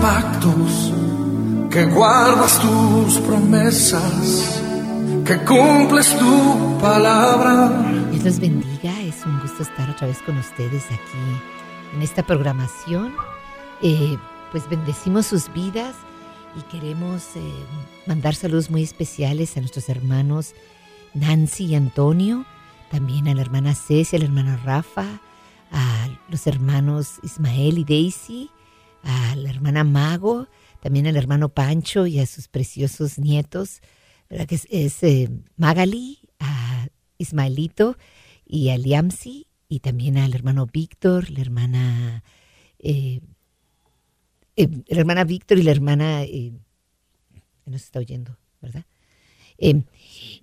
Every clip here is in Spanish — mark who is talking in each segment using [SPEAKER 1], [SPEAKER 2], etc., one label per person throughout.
[SPEAKER 1] pactos, que guardas tus promesas, que cumples tu palabra.
[SPEAKER 2] Dios los bendiga, es un gusto estar otra vez con ustedes aquí en esta programación. Eh, pues bendecimos sus vidas y queremos eh, mandar saludos muy especiales a nuestros hermanos Nancy y Antonio, también a la hermana Cecia, a la hermana Rafa, a los hermanos Ismael y Daisy, a la hermana Mago, también al hermano Pancho y a sus preciosos nietos, ¿verdad? que es, eh, Magali, a Ismaelito y a Liamsi, y también al hermano Víctor, la hermana, eh, eh, la hermana Víctor y la hermana, nos está oyendo, ¿verdad?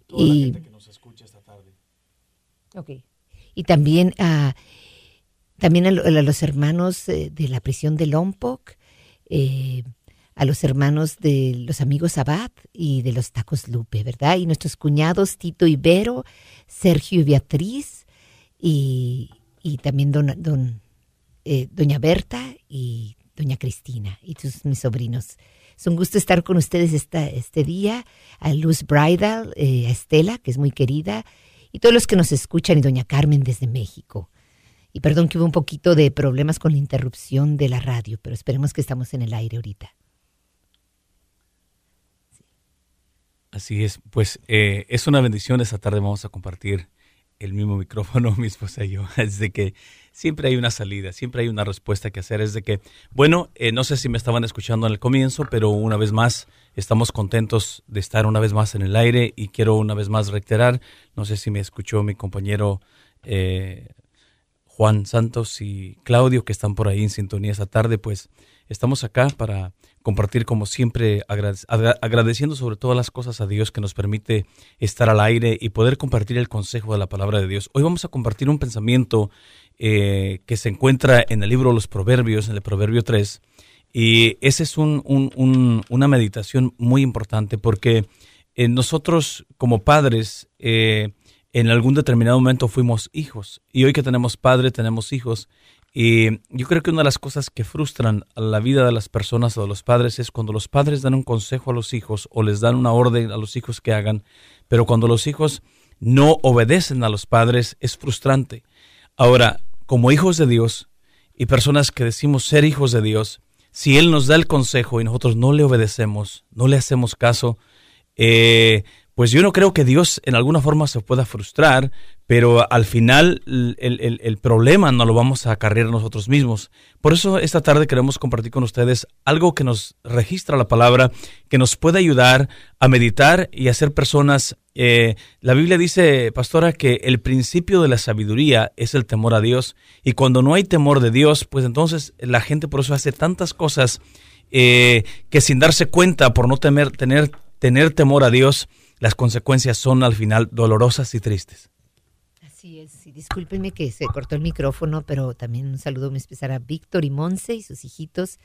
[SPEAKER 3] Toda y, la gente que nos escucha esta tarde.
[SPEAKER 2] Ok. Y también a también a, los hermanos eh, de la prisión de Lompoc, eh, a los hermanos de los amigos Abad y de los Tacos Lupe, ¿verdad? Y nuestros cuñados Tito y Vero, Sergio y Beatriz, y, también don, don eh, doña Berta y doña Cristina, y tus, mis sobrinos. Es un gusto estar con ustedes esta, este día, a Luz Bridal, a Estela, que es muy querida, y todos los que nos escuchan, y doña Carmen desde México. Y perdón que hubo un poquito de problemas con la interrupción de la radio, pero esperemos que estamos en el aire ahorita.
[SPEAKER 3] Así es, pues eh, es una bendición esta tarde vamos a compartir el mismo micrófono, mi esposa y yo. Es de que siempre hay una salida, siempre hay una respuesta que hacer. Es de que, bueno, eh, no sé si me estaban escuchando en el comienzo, pero una vez más estamos contentos de estar una vez más en el aire y quiero una vez más reiterar, no sé si me escuchó mi compañero eh, Juan Santos y Claudio, que están por ahí en sintonía esta tarde, pues estamos acá para compartir como siempre, agradeciendo sobre todas las cosas a Dios que nos permite estar al aire y poder compartir el consejo de la palabra de Dios. Hoy vamos a compartir un pensamiento eh, que se encuentra en el libro los Proverbios, en el Proverbio 3, y esa es una meditación muy importante porque eh, nosotros como padres, eh, en algún determinado momento fuimos hijos y hoy que tenemos padre tenemos hijos y yo creo que una de las cosas que frustran a la vida de las personas o de los padres es cuando los padres dan un consejo a los hijos o les dan una orden a los hijos que hagan, pero cuando los hijos no obedecen a los padres es frustrante. Ahora, como hijos de Dios y personas que decimos ser hijos de Dios, si Él nos da el consejo y nosotros no le obedecemos, no le hacemos caso, eh, pues yo no creo que Dios en alguna forma se pueda frustrar, pero al final el, problema no lo vamos a acarrear nosotros mismos. Por eso esta tarde queremos compartir con ustedes algo que nos registra la palabra, que nos puede ayudar a meditar y a ser personas. Eh, la Biblia dice, pastora, que el principio de la sabiduría es el temor a Dios, y cuando no hay temor de Dios, pues entonces la gente por eso hace tantas cosas eh, que sin darse cuenta, por no temer, tener, tener temor a Dios, las consecuencias son al final dolorosas y tristes.
[SPEAKER 2] Así es, y discúlpenme que se cortó el micrófono, pero también un saludo me especial a Víctor y Monse y sus hijitos,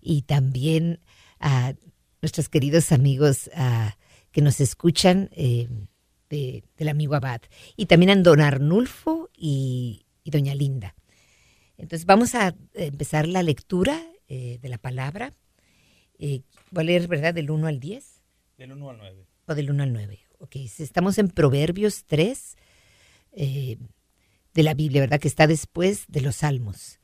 [SPEAKER 2] y también a nuestros queridos amigos que nos escuchan eh, del amigo Abad, y también a don Arnulfo y, doña Linda. Entonces vamos a empezar la lectura eh, de la palabra. Eh, voy a leer, ¿verdad? Del 1 al 10.
[SPEAKER 3] Del 1 al 9
[SPEAKER 2] del 1 al 9. Ok, estamos en Proverbios 3 eh, de la Biblia, ¿verdad? Que está después de los Salmos.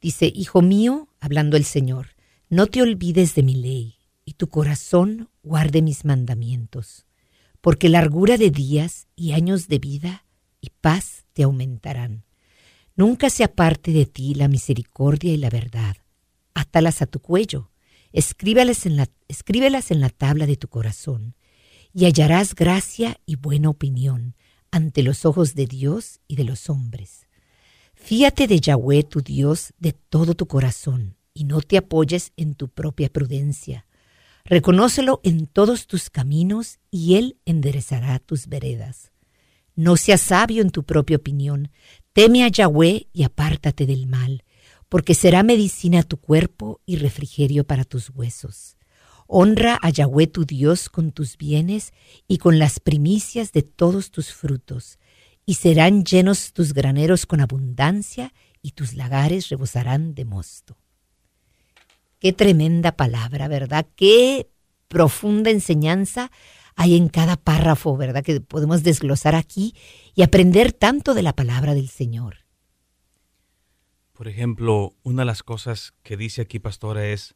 [SPEAKER 2] Dice, Hijo mío, hablando el Señor, no te olvides de mi ley, y tu corazón guarde mis mandamientos, porque largura de días y años de vida y paz te aumentarán. Nunca se aparte de ti la misericordia y la verdad. Átalas a tu cuello, escríbelas en la, escríbelas en la tabla de tu corazón y hallarás gracia y buena opinión ante los ojos de Dios y de los hombres. Fíate de Yahweh tu Dios de todo tu corazón y no te apoyes en tu propia prudencia. Reconócelo en todos tus caminos y Él enderezará tus veredas. No seas sabio en tu propia opinión, teme a Yahweh y apártate del mal, porque será medicina a tu cuerpo y refrigerio para tus huesos. Honra a Yahweh tu Dios con tus bienes y con las primicias de todos tus frutos, y serán llenos tus graneros con abundancia y tus lagares rebosarán de mosto. Qué tremenda palabra, ¿verdad? Qué profunda enseñanza hay en cada párrafo, ¿verdad? Que podemos desglosar aquí y aprender tanto de la palabra del Señor.
[SPEAKER 3] Por ejemplo, una de las cosas que dice aquí, pastora, es,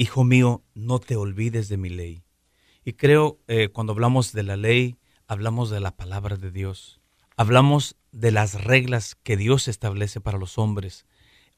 [SPEAKER 3] Hijo mío, no te olvides de mi ley. Y creo, eh, cuando hablamos de la ley, hablamos de la palabra de Dios. Hablamos de las reglas que Dios establece para los hombres.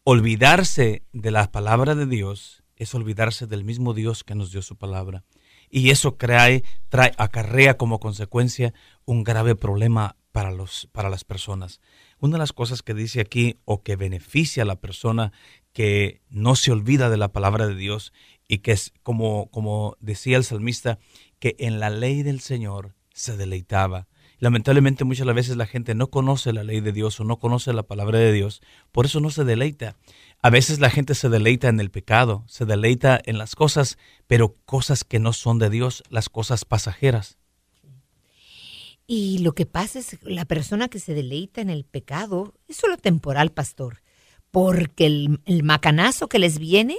[SPEAKER 3] Olvidarse de la palabra de Dios es olvidarse del mismo Dios que nos dio su palabra y eso trae, trae, acarrea como consecuencia un grave problema para, los, para las personas. Una de las cosas que dice aquí o que beneficia a la persona que no se olvida de la palabra de Dios y que es como, como decía el salmista, que en la ley del Señor se deleitaba. Lamentablemente muchas veces la gente no conoce la ley de Dios o no conoce la palabra de Dios, por eso no se deleita. A veces la gente se deleita en el pecado, se deleita en las cosas, pero cosas que no son de Dios, las cosas pasajeras.
[SPEAKER 2] Y lo que pasa es la persona que se deleita en el pecado es solo temporal, pastor, porque el, el macanazo que les viene,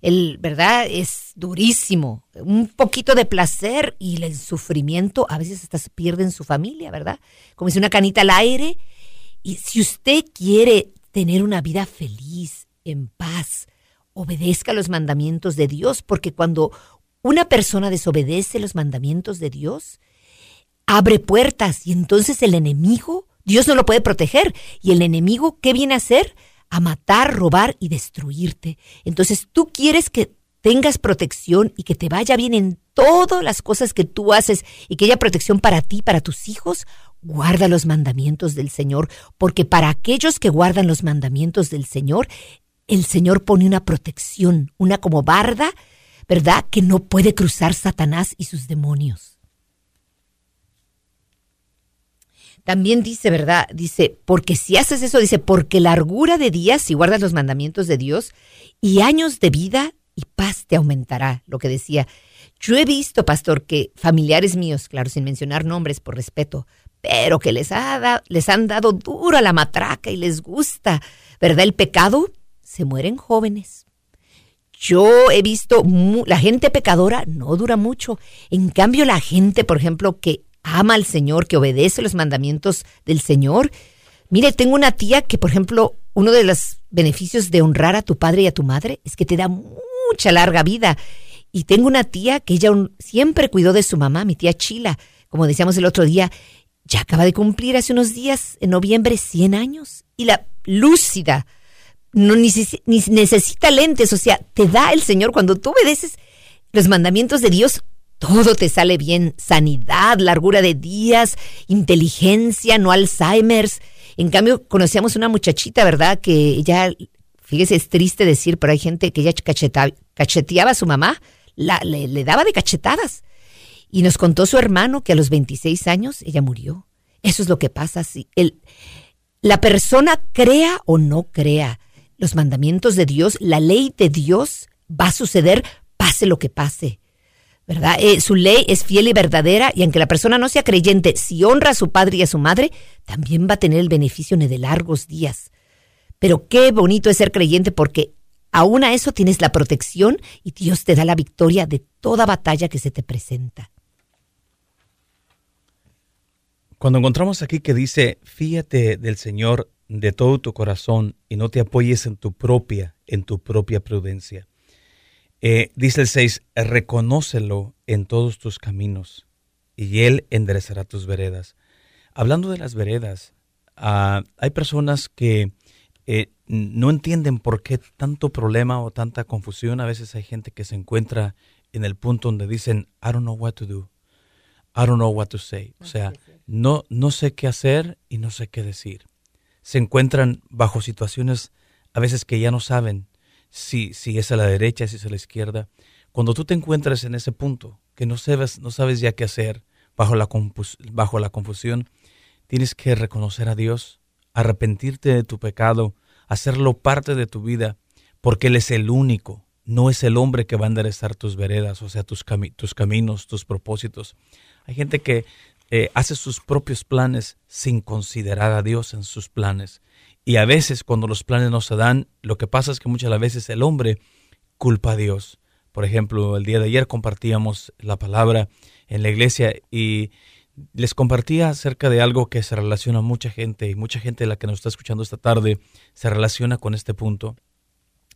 [SPEAKER 2] el verdad es durísimo, un poquito de placer y el sufrimiento a veces hasta se pierde en su familia, ¿verdad? Como si una canita al aire. Y si usted quiere tener una vida feliz, en paz, obedezca los mandamientos de Dios, porque cuando una persona desobedece los mandamientos de Dios, abre puertas y entonces el enemigo, Dios no lo puede proteger. ¿Y el enemigo qué viene a hacer? A matar, robar y destruirte. Entonces tú quieres que tengas protección y que te vaya bien en todas las cosas que tú haces y que haya protección para ti, para tus hijos, guarda los mandamientos del Señor, porque para aquellos que guardan los mandamientos del Señor, el Señor pone una protección, una como barda, ¿verdad? Que no puede cruzar Satanás y sus demonios. También dice, ¿verdad? Dice, porque si haces eso, dice, porque largura de días, si guardas los mandamientos de Dios, y años de vida y paz te aumentará, lo que decía. Yo he visto, pastor, que familiares míos, claro, sin mencionar nombres por respeto, pero que les, ha les han dado dura la matraca y les gusta, ¿verdad? El pecado, se mueren jóvenes. Yo he visto, la gente pecadora no dura mucho. En cambio, la gente, por ejemplo, que ama al Señor, que obedece los mandamientos del Señor. Mire, tengo una tía que, por ejemplo, uno de los beneficios de honrar a tu padre y a tu madre es que te da mucha larga vida. Y tengo una tía que ella siempre cuidó de su mamá, mi tía Chila, como decíamos el otro día, ya acaba de cumplir hace unos días, en noviembre, 100 años. Y la lúcida, no ni, ni necesita lentes, o sea, te da el Señor cuando tú obedeces los mandamientos de Dios, todo te sale bien, sanidad, largura de días, inteligencia, no Alzheimer's. En cambio, conocíamos una muchachita, ¿verdad? Que ella, fíjese, es triste decir, pero hay gente que ella cacheteaba a su mamá, le, le daba de cachetadas. Y nos contó su hermano que a los 26 años ella murió. Eso es lo que pasa. Si el, la persona crea o no crea los mandamientos de Dios, la ley de Dios va a suceder pase lo que pase. ¿Verdad? Eh, su ley es fiel y verdadera y aunque la persona no sea creyente, si honra a su padre y a su madre, también va a tener el beneficio de largos días. Pero qué bonito es ser creyente porque aún a eso tienes la protección y Dios te da la victoria de toda batalla que se te presenta.
[SPEAKER 3] Cuando encontramos aquí que dice, fíjate del Señor de todo tu corazón y no te apoyes en tu propia, en tu propia prudencia. Eh, dice el 6, reconócelo en todos tus caminos y Él enderezará tus veredas. Hablando de las veredas, ah, hay personas que eh, no entienden por qué tanto problema o tanta confusión. A veces hay gente que se encuentra en el punto donde dicen, I don't know what to do. I don't know what to say. O sea, no, no sé qué hacer y no sé qué decir. Se encuentran bajo situaciones a veces que ya no saben si, si es a la derecha, si es a la izquierda. Cuando tú te encuentras en ese punto, que no sabes, no sabes ya qué hacer, bajo la, confusión, tienes que reconocer a Dios, arrepentirte de tu pecado, hacerlo parte de tu vida, porque Él es el único, no es el hombre que va a enderezar tus veredas, o sea, tus, tus caminos, tus propósitos. Hay gente que eh, hace sus propios planes sin considerar a Dios en sus planes. Y a veces cuando los planes no se dan, lo que pasa es que muchas veces el hombre culpa a Dios. Por ejemplo, el día de ayer compartíamos la palabra en la iglesia y les compartía acerca de algo que se relaciona a mucha gente y mucha gente de la que nos está escuchando esta tarde se relaciona con este punto.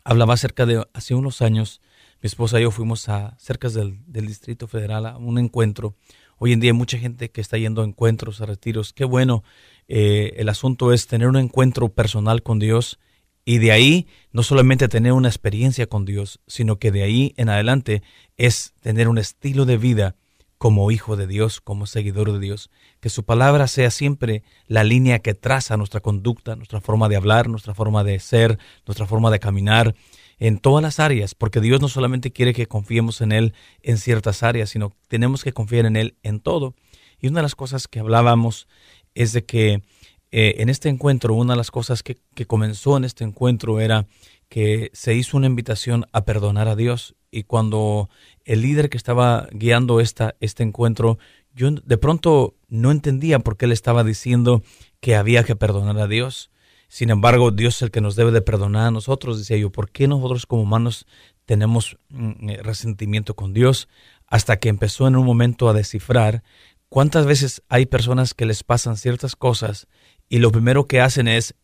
[SPEAKER 3] Hablaba acerca de hace unos años, mi esposa y yo fuimos a cerca del, Distrito Federal a un encuentro. Hoy en día hay mucha gente que está yendo a encuentros, a retiros. Qué bueno. Eh, el asunto es tener un encuentro personal con Dios y de ahí no solamente tener una experiencia con Dios, sino que de ahí en adelante es tener un estilo de vida como hijo de Dios, como seguidor de Dios, que su palabra sea siempre la línea que traza nuestra conducta, nuestra forma de hablar, nuestra forma de ser, nuestra forma de caminar, en todas las áreas, porque Dios no solamente quiere que confiemos en Él en ciertas áreas, sino tenemos que confiar en Él en todo. Y una de las cosas que hablábamos es de que eh, en este encuentro, una de las cosas que, que comenzó en este encuentro era que se hizo una invitación a perdonar a Dios y cuando el líder que estaba guiando esta, este encuentro, yo de pronto no entendía por qué le estaba diciendo que había que perdonar a Dios. Sin embargo, Dios es el que nos debe de perdonar a nosotros, decía yo, ¿por qué nosotros como humanos tenemos mm, eh, resentimiento con Dios? Hasta que empezó en un momento a descifrar cuántas veces hay personas que les pasan ciertas cosas y lo primero que hacen es,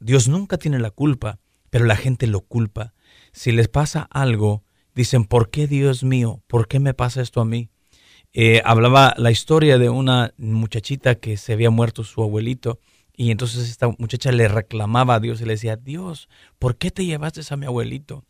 [SPEAKER 3] Dios nunca tiene la culpa, pero la gente lo culpa. Si les pasa algo, dicen, ¿por qué Dios mío? ¿Por qué me pasa esto a mí? Eh, hablaba la historia de una muchachita que se había muerto su abuelito y entonces esta muchacha le reclamaba a Dios y le decía, Dios, ¿por qué te llevaste a mi abuelito?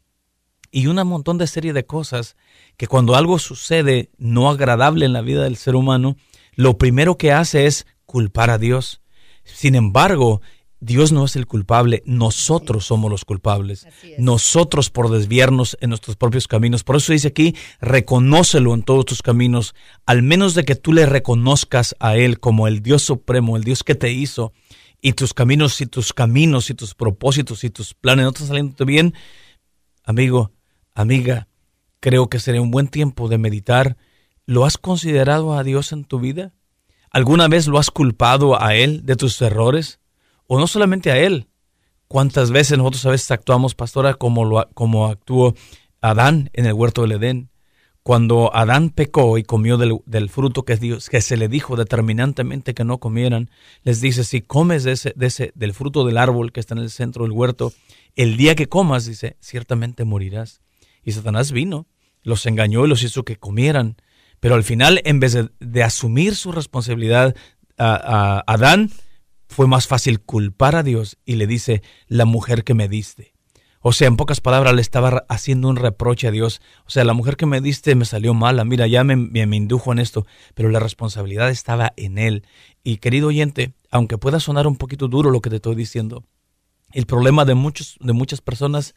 [SPEAKER 3] Y un montón de serie de cosas que cuando algo sucede no agradable en la vida del ser humano, lo primero que hace es culpar a Dios. Sin embargo, Dios no es el culpable, nosotros somos los culpables. Nosotros por desviarnos en nuestros propios caminos. Por eso dice aquí, reconócelo en todos tus caminos, al menos de que tú le reconozcas a Él como el Dios supremo, el Dios que te hizo, y tus caminos y tus caminos y tus propósitos y tus planes no están saliendo bien, amigo, amiga, creo que sería un buen tiempo de meditar. ¿Lo has considerado a Dios en tu vida? ¿Alguna vez lo has culpado a Él de tus errores? o no solamente a él. ¿Cuántas veces nosotros a veces actuamos, pastora, como, lo, como actuó Adán en el huerto del Edén? Cuando Adán pecó y comió del, fruto que, Dios, que se le dijo determinantemente que no comieran, les dice, si comes de ese, de ese, del fruto del árbol que está en el centro del huerto, el día que comas, dice, ciertamente morirás. Y Satanás vino, los engañó y los hizo que comieran. Pero al final, en vez de, asumir su responsabilidad, a Adán fue más fácil culpar a Dios y le dice, la mujer que me diste. O sea, en pocas palabras, le estaba haciendo un reproche a Dios. O sea, la mujer que me diste me salió mala, mira, ya me, me, indujo en esto, pero la responsabilidad estaba en él. Y querido oyente, aunque pueda sonar un poquito duro lo que te estoy diciendo, el problema de, muchos, de muchas personas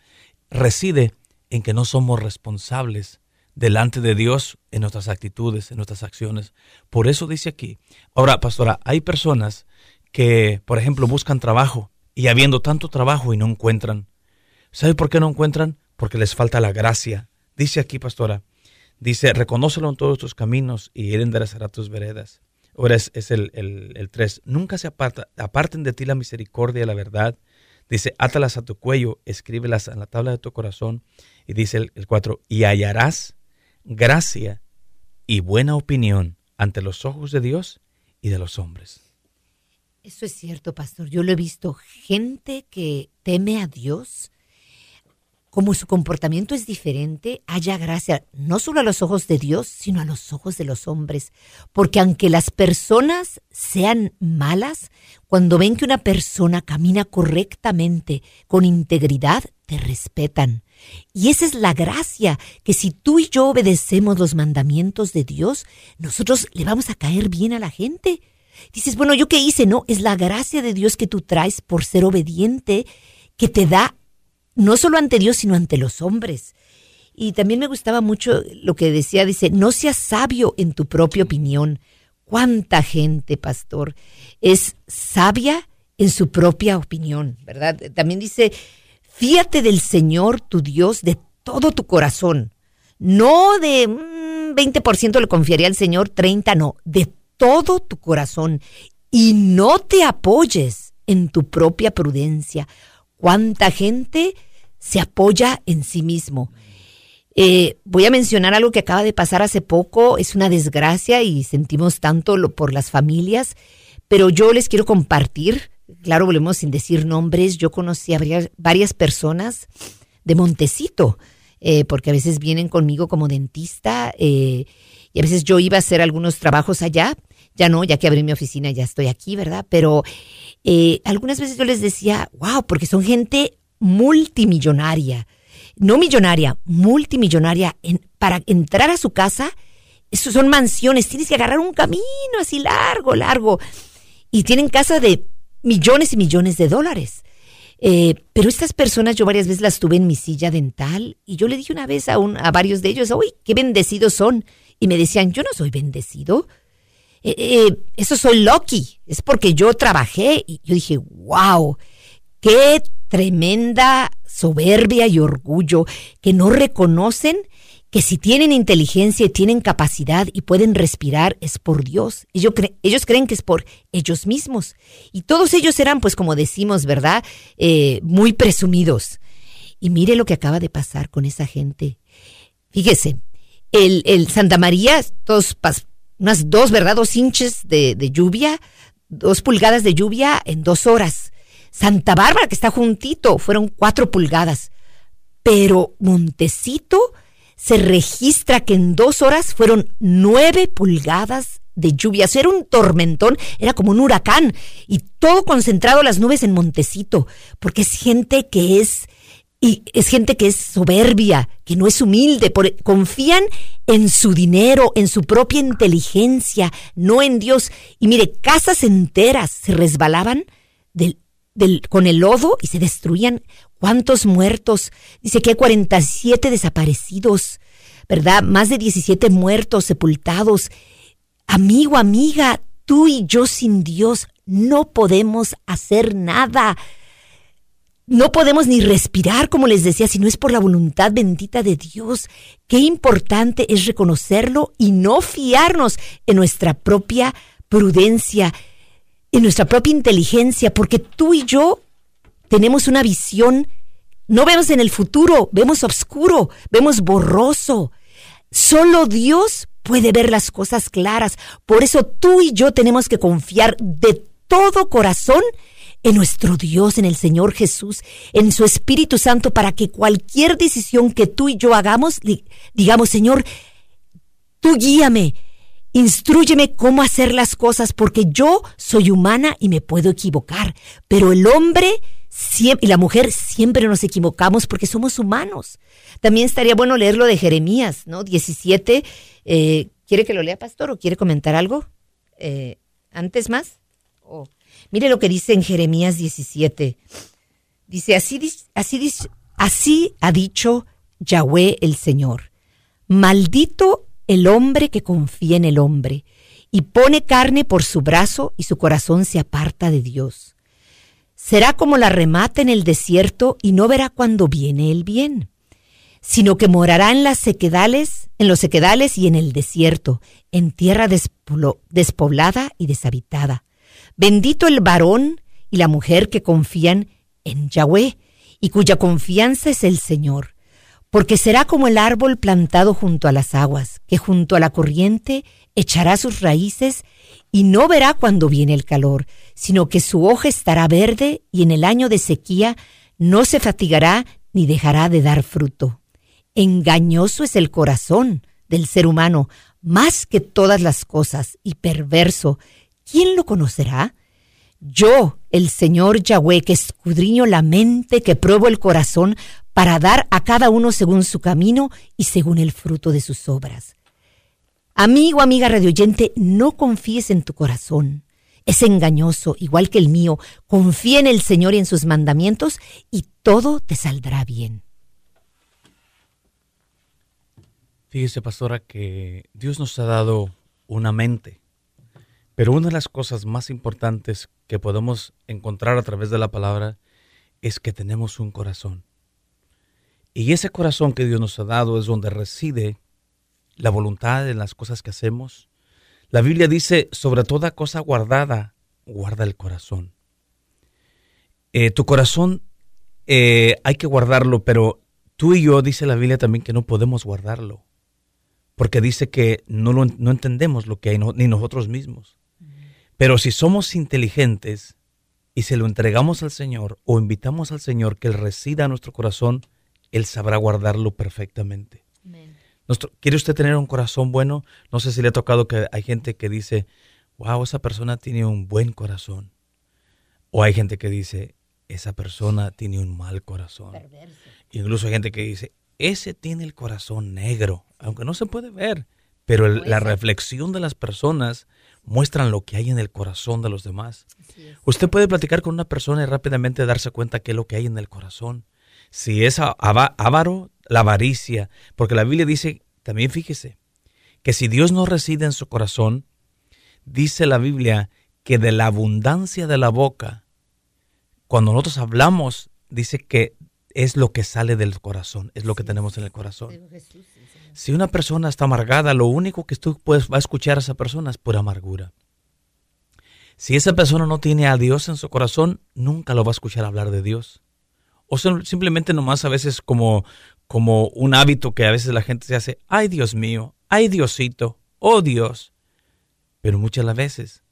[SPEAKER 3] reside en que no somos responsables delante de Dios en nuestras actitudes, en nuestras acciones. Por eso dice aquí, ahora, pastora, hay personas que, por ejemplo, buscan trabajo y habiendo tanto trabajo y no encuentran. ¿Sabe por qué no encuentran? Porque les falta la gracia. Dice aquí, pastora, dice, reconócelo en todos tus caminos y él enderezará tus veredas. Ahora es, el, el, tres. Nunca se aparta, aparten de ti la misericordia y la verdad. Dice, átalas a tu cuello, escríbelas en la tabla de tu corazón. Y dice el, el cuatro, y hallarás gracia y buena opinión ante los ojos de Dios y de los hombres.
[SPEAKER 2] Eso es cierto, pastor. Yo lo he visto. Gente que teme a Dios, como su comportamiento es diferente, haya gracia no solo a los ojos de Dios, sino a los ojos de los hombres. Porque aunque las personas sean malas, cuando ven que una persona camina correctamente, con integridad, te respetan. Y esa es la gracia, que si tú y yo obedecemos los mandamientos de Dios, nosotros le vamos a caer bien a la gente. Dices, bueno, ¿yo qué hice? No, es la gracia de Dios que tú traes por ser obediente que te da no solo ante Dios, sino ante los hombres. Y también me gustaba mucho lo que decía, dice, no seas sabio en tu propia opinión. ¿Cuánta gente, pastor, es sabia en su propia opinión, verdad? También dice, fíate del Señor tu Dios de todo tu corazón. No de 20% mm, le confiaría al Señor, 30 no, de todo tu corazón y no te apoyes en tu propia prudencia. ¿Cuánta gente se apoya en sí mismo? Eh, voy a mencionar algo que acaba de pasar hace poco, es una desgracia y sentimos tanto lo, por las familias, pero yo les quiero compartir, claro, volvemos sin decir nombres, yo conocí a varias, personas de Montecito, eh, porque a veces vienen conmigo como dentista eh, y a veces yo iba a hacer algunos trabajos allá, ya no, ya que abrí mi oficina ya estoy aquí, ¿verdad? Pero eh, algunas veces yo les decía, wow, porque son gente multimillonaria, no millonaria, multimillonaria, para entrar a su casa, eso son mansiones, tienes que agarrar un camino así largo, largo, y tienen casa de millones y millones de dólares. Eh, pero estas personas yo varias veces las tuve en mi silla dental y yo le dije una vez a, un, a varios de ellos, uy, qué bendecidos son. Y me decían, yo no soy bendecido. Eh, eh, eso soy lucky, es porque yo trabajé. Y yo dije, wow, qué tremenda soberbia y orgullo que no reconocen que si tienen inteligencia y tienen capacidad y pueden respirar es por Dios. Ellos, creen que es por ellos mismos. Y todos ellos eran, pues como decimos, ¿verdad? Eh, muy presumidos. Y mire lo que acaba de pasar con esa gente. Fíjese, el, el Santa María, dos, unas dos, ¿verdad? Dos inches de, de lluvia, dos pulgadas de lluvia en dos horas. Santa Bárbara, que está juntito, fueron cuatro pulgadas. Pero Montecito se registra que en dos horas fueron nueve pulgadas de lluvia. era un tormentón, era como un huracán. Y todo concentrado las nubes en Montecito, porque es gente que es, y es gente que es soberbia, que no es humilde, confían en su dinero, en su propia inteligencia, no en Dios. Y mire, casas enteras se resbalaban del, con el lodo y se destruían. ¿Cuántos muertos? Dice que hay 47 desaparecidos, ¿verdad? Más de 17 muertos, sepultados. Amigo, amiga, tú y yo sin Dios no podemos hacer nada. No podemos ni respirar, como les decía, si no es por la voluntad bendita de Dios. Qué importante es reconocerlo y no fiarnos en nuestra propia prudencia, en nuestra propia inteligencia, porque tú y yo tenemos una visión, no vemos en el futuro, vemos oscuro, vemos borroso. Solo Dios puede ver las cosas claras. Por eso tú y yo tenemos que confiar de todo corazón en nuestro Dios, en el Señor Jesús, en su Espíritu Santo, para que cualquier decisión que tú y yo hagamos, digamos, Señor, tú guíame, instruyeme cómo hacer las cosas, porque yo soy humana y me puedo equivocar, pero el hombre y la mujer siempre nos equivocamos porque somos humanos. También estaría bueno leerlo de Jeremías, ¿no? 17. Eh, ¿Quiere que lo lea, pastor, o quiere comentar algo? Eh, ¿Antes más? Mire lo que dice en Jeremías 17. Dice, así, así, ha dicho Yahweh el Señor. Maldito el hombre que confía en el hombre y pone carne por su brazo y su corazón se aparta de Dios será como la remata en el desierto y no verá cuando viene el bien, sino que morará en las sequedales, en los sequedales y en el desierto, en tierra despoblada y deshabitada. Bendito el varón y la mujer que confían en Yahweh y cuya confianza es el Señor, porque será como el árbol plantado junto a las aguas, que junto a la corriente echará sus raíces y no verá cuando viene el calor, sino que su hoja estará verde y en el año de sequía no se fatigará ni dejará de dar fruto. Engañoso es el corazón del ser humano, más que todas las cosas, y perverso. ¿Quién lo conocerá? Yo, el Señor Yahweh, que escudriño la mente, que pruebo el corazón, para dar a cada uno según su camino y según el fruto de sus obras. Amigo, amiga radioyente, no confíes en tu corazón. Es engañoso, igual que el mío. Confía en el Señor y en sus mandamientos y todo te saldrá bien.
[SPEAKER 3] Fíjese, pastora, que Dios nos ha dado una mente, pero una de las cosas más importantes que podemos encontrar a través de la palabra es que tenemos un corazón. Y ese corazón que Dios nos ha dado es donde reside la voluntad en las cosas que hacemos. La Biblia dice, sobre toda cosa guardada, guarda el corazón. Eh, tu corazón eh, hay que guardarlo, pero tú y yo, dice la Biblia también, que no podemos guardarlo. Porque dice que no, lo, no entendemos lo que hay, ni nosotros mismos. Pero si somos inteligentes y se lo entregamos al Señor o invitamos al Señor que Él resida en nuestro corazón, Él sabrá guardarlo perfectamente. ¿Quiere usted tener un corazón bueno? No sé si le ha tocado que hay gente que dice, wow, esa persona tiene un buen corazón. O hay gente que dice, esa persona tiene un mal corazón. Incluso hay gente que dice, ese tiene el corazón negro, aunque no se puede ver. Pero la reflexión de las personas muestran lo que hay en el corazón de los demás. Usted puede platicar con una persona y rápidamente darse cuenta qué es lo que hay en el corazón. Si es avaro, la avaricia, porque la Biblia dice, también fíjese, que si Dios no reside en su corazón, dice la Biblia que de la abundancia de la boca, cuando nosotros hablamos, dice que es lo que sale del corazón, es lo que tenemos en el corazón. Si una persona está amargada, lo único que tú puedes, va a escuchar a esa persona es pura amargura. Si esa persona no tiene a Dios en su corazón, nunca lo va a escuchar hablar de Dios. O simplemente nomás a veces como, como un hábito que a veces la gente se hace, ay Dios mío, ay Diosito, oh Dios. Pero muchas las veces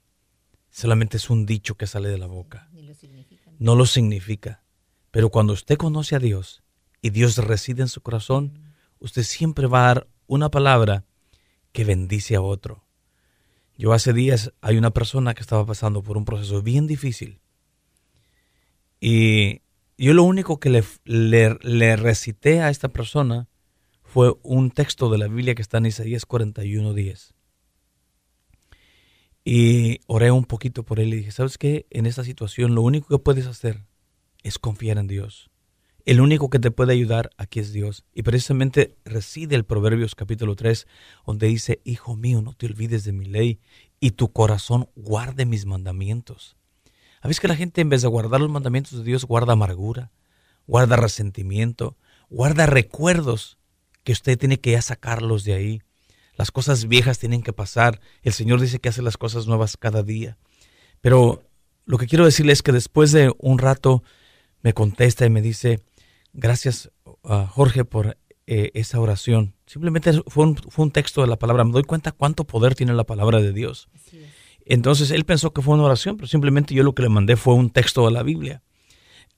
[SPEAKER 3] solamente es un dicho que sale de la boca. No lo significa. Pero cuando usted conoce a Dios y Dios reside en su corazón, usted siempre va a dar una palabra que bendice a otro. Yo hace días hay una persona que estaba pasando por un proceso bien difícil. Y yo lo único que le, recité a esta persona fue un texto de la Biblia que está en Isaías 41.10. Y oré un poquito por él y dije, ¿sabes qué? En esta situación lo único que puedes hacer es confiar en Dios. El único que te puede ayudar aquí es Dios. Y precisamente reside el Proverbios capítulo 3, donde dice, Hijo mío, no te olvides de mi ley y tu corazón guarde mis mandamientos. A que la gente en vez de guardar los mandamientos de Dios guarda amargura, guarda resentimiento, guarda recuerdos que usted tiene que ya sacarlos de ahí. Las cosas viejas tienen que pasar. El Señor dice que hace las cosas nuevas cada día. Pero lo que quiero decirle es que después de un rato me contesta y me dice, gracias uh, Jorge por eh, esa oración. Simplemente fue un, fue un, texto de la palabra. Me doy cuenta cuánto poder tiene la palabra de Dios. Entonces él pensó que fue una oración, pero simplemente yo lo que le mandé fue un texto de la Biblia.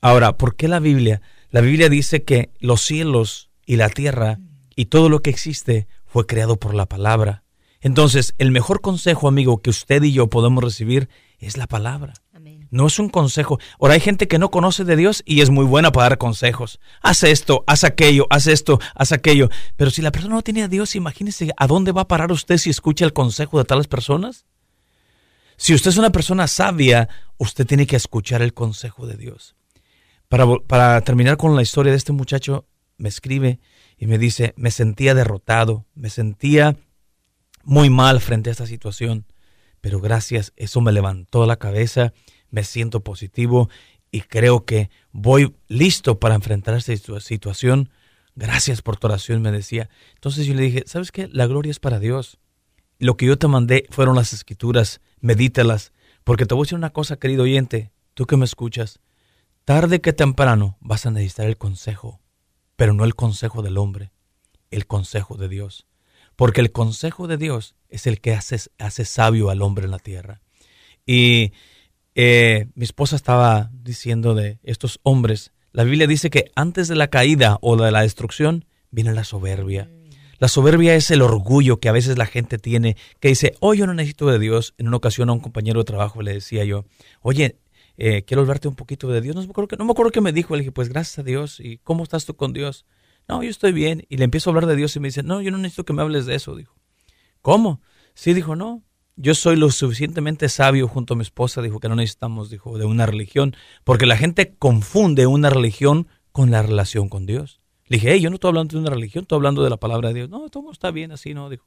[SPEAKER 3] Ahora, ¿por qué la Biblia? La Biblia dice que los cielos y la tierra y todo lo que existe fue creado por la palabra. Entonces, el mejor consejo, amigo, que usted y yo podemos recibir es la palabra. No es un consejo. Ahora hay gente que no conoce de Dios y es muy buena para dar consejos. Haz esto, haz aquello, haz esto, haz aquello. Pero si la persona no tiene a Dios, imagínese a dónde va a parar usted si escucha el consejo de tales personas. Si usted es una persona sabia, usted tiene que escuchar el consejo de Dios. Para, para terminar con la historia de este muchacho, me escribe y me dice, me sentía derrotado, me sentía muy mal frente a esta situación, pero gracias, eso me levantó la cabeza me siento positivo y creo que voy listo para enfrentar esta situación. Gracias por tu oración, me decía. Entonces yo le dije, ¿sabes qué? La gloria es para Dios. Lo que yo te mandé fueron las escrituras, medítelas, porque te voy a decir una cosa, querido oyente, tú que me escuchas, tarde que temprano vas a necesitar el consejo, pero no el consejo del hombre, el consejo de Dios. Porque el consejo de Dios es el que hace, hace sabio al hombre en la tierra. Y eh, mi esposa estaba diciendo de estos hombres. La Biblia dice que antes de la caída o de la destrucción viene la soberbia. La soberbia es el orgullo que a veces la gente tiene, que dice, oh, yo no necesito de Dios. En una ocasión a un compañero de trabajo le decía yo, oye, eh, quiero hablarte un poquito de Dios. No me, acuerdo que, no me acuerdo me dijo. Le dije, pues gracias a Dios. ¿Y cómo estás tú con Dios? No, yo estoy bien. Y le empiezo a hablar de Dios y me dice, no, yo no necesito que me hables de eso. Dijo, ¿cómo? Sí, dijo, no, yo soy lo suficientemente sabio junto a mi esposa, dijo que no necesitamos, dijo, de una religión, porque la gente confunde una religión con la relación con Dios. Le dije, hey, yo no estoy hablando de una religión, estoy hablando de la palabra de Dios. No, todo está bien así, no, dijo.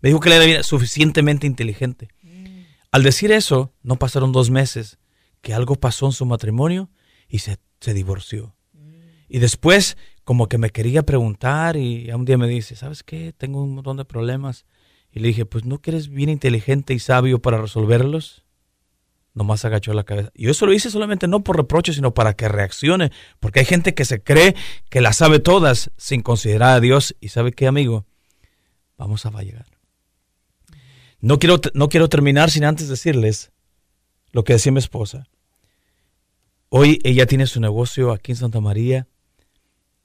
[SPEAKER 3] Me dijo que él era suficientemente inteligente. Mm. Al decir eso, no pasaron dos meses que algo pasó en su matrimonio y se, se divorció. Mm. Y después, como que me quería preguntar y un día me dice, ¿sabes qué? Tengo un montón de problemas y le dije, pues ¿no que eres bien inteligente y sabio para resolverlos? nomás agachó la cabeza. Y eso lo hice solamente no por reproche, sino para que reaccione, porque hay gente que se cree que la sabe todas sin considerar a Dios. ¿Y sabe qué, amigo? Vamos a llegar. No quiero, no quiero terminar sin antes decirles lo que decía mi esposa. Hoy ella tiene su negocio aquí en Santa María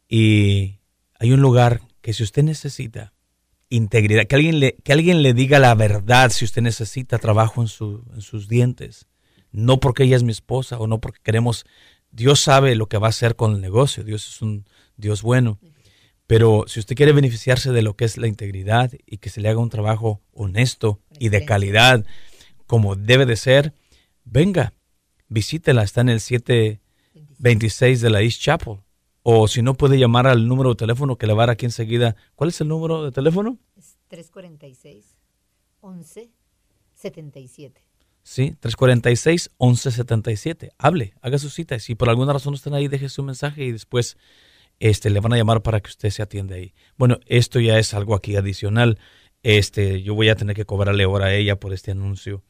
[SPEAKER 3] y hay un lugar que si usted necesita integridad, que alguien le, que alguien le diga la verdad si usted necesita trabajo en, su, en sus dientes, no porque ella es mi esposa o no porque queremos, Dios sabe lo que va a hacer con el negocio, Dios es un Dios bueno, pero si usted quiere beneficiarse de lo que es la integridad y que se le haga un trabajo honesto y de calidad como debe de ser, venga, visítela, está en el 726 de la East Chapel. O si no, puede llamar al número de teléfono que le va a dar aquí enseguida. ¿Cuál es el número de teléfono?
[SPEAKER 2] Es 346 1177.
[SPEAKER 3] Sí, 346 1177. Hable, haga su cita. Si por alguna razón no están ahí, deje su mensaje y después este, le van a llamar para que usted se atienda ahí. Bueno, esto ya es algo aquí adicional. Este, yo voy a tener que cobrarle ahora a ella por este anuncio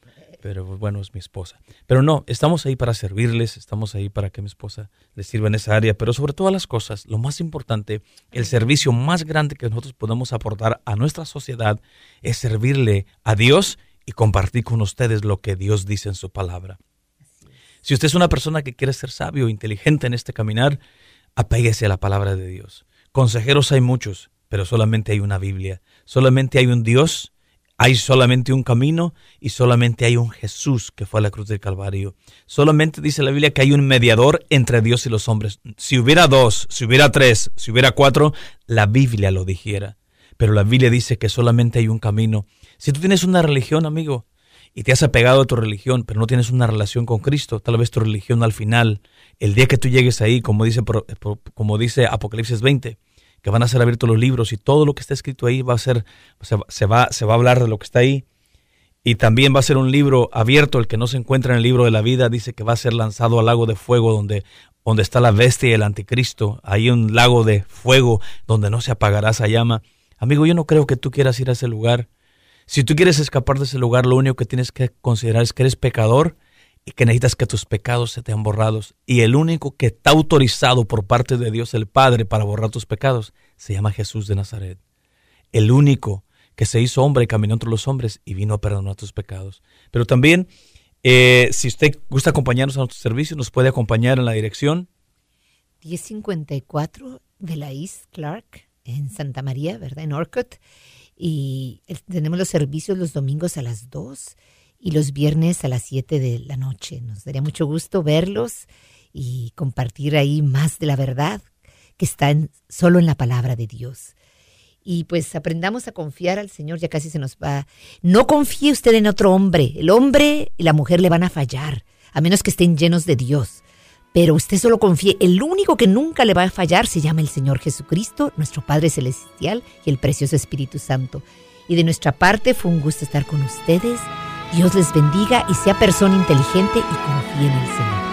[SPEAKER 3] pero bueno, es mi esposa. Pero no, estamos ahí para servirles, estamos ahí para que mi esposa les sirva en esa área, pero sobre todas las cosas, lo más importante, el servicio más grande que nosotros podemos aportar a nuestra sociedad es servirle a Dios y compartir con ustedes lo que Dios dice en su palabra. Si usted es una persona que quiere ser sabio, inteligente en este caminar, apéguese a la palabra de Dios. Consejeros hay muchos, pero solamente hay una Biblia. Solamente hay un Dios hay solamente un camino y solamente hay un Jesús que fue a la cruz del Calvario. Solamente dice la Biblia que hay un mediador entre Dios y los hombres. Si hubiera dos, si hubiera tres, si hubiera cuatro, la Biblia lo dijera. Pero la Biblia dice que solamente hay un camino. Si tú tienes una religión, amigo, y te has apegado a tu religión, pero no tienes una relación con Cristo, tal vez tu religión al final, el día que tú llegues ahí, como dice, como dice Apocalipsis 20, que van a ser abiertos los libros y todo lo que está escrito ahí va a ser, se, va, se va a hablar de lo que está ahí. Y también va a ser un libro abierto, el que no se encuentra en el libro de la vida, dice que va a ser lanzado al lago de fuego donde, donde está la bestia y el anticristo. Hay un lago de fuego donde no se apagará esa llama. Amigo, yo no creo que tú quieras ir a ese lugar. Si tú quieres escapar de ese lugar, lo único que tienes que considerar es que eres pecador y que necesitas que tus pecados se te han borrados. Y el único que está autorizado por parte de Dios el Padre para borrar tus pecados se llama Jesús de Nazaret. El único que se hizo hombre y caminó entre los hombres y vino a perdonar tus pecados. Pero también, eh, si usted gusta acompañarnos a nuestro servicio, nos puede acompañar en la dirección
[SPEAKER 2] 1054 de la East Clark en Santa María, ¿verdad? En Orcutt. Y tenemos los servicios los domingos a las 2 y los viernes a las 7 de la noche. Nos daría mucho gusto verlos y compartir ahí más de la verdad que está en, solo en la palabra de Dios. Y pues aprendamos a confiar al Señor, ya casi se nos va. No confíe usted en otro hombre. El hombre y la mujer le van a fallar, a menos que estén llenos de Dios. Pero usted solo confíe, el único que nunca le va a fallar se llama el Señor Jesucristo, nuestro Padre Celestial y el precioso Espíritu Santo. Y de nuestra parte fue un gusto estar con ustedes. Dios les bendiga y sea persona inteligente y confíe en el Señor.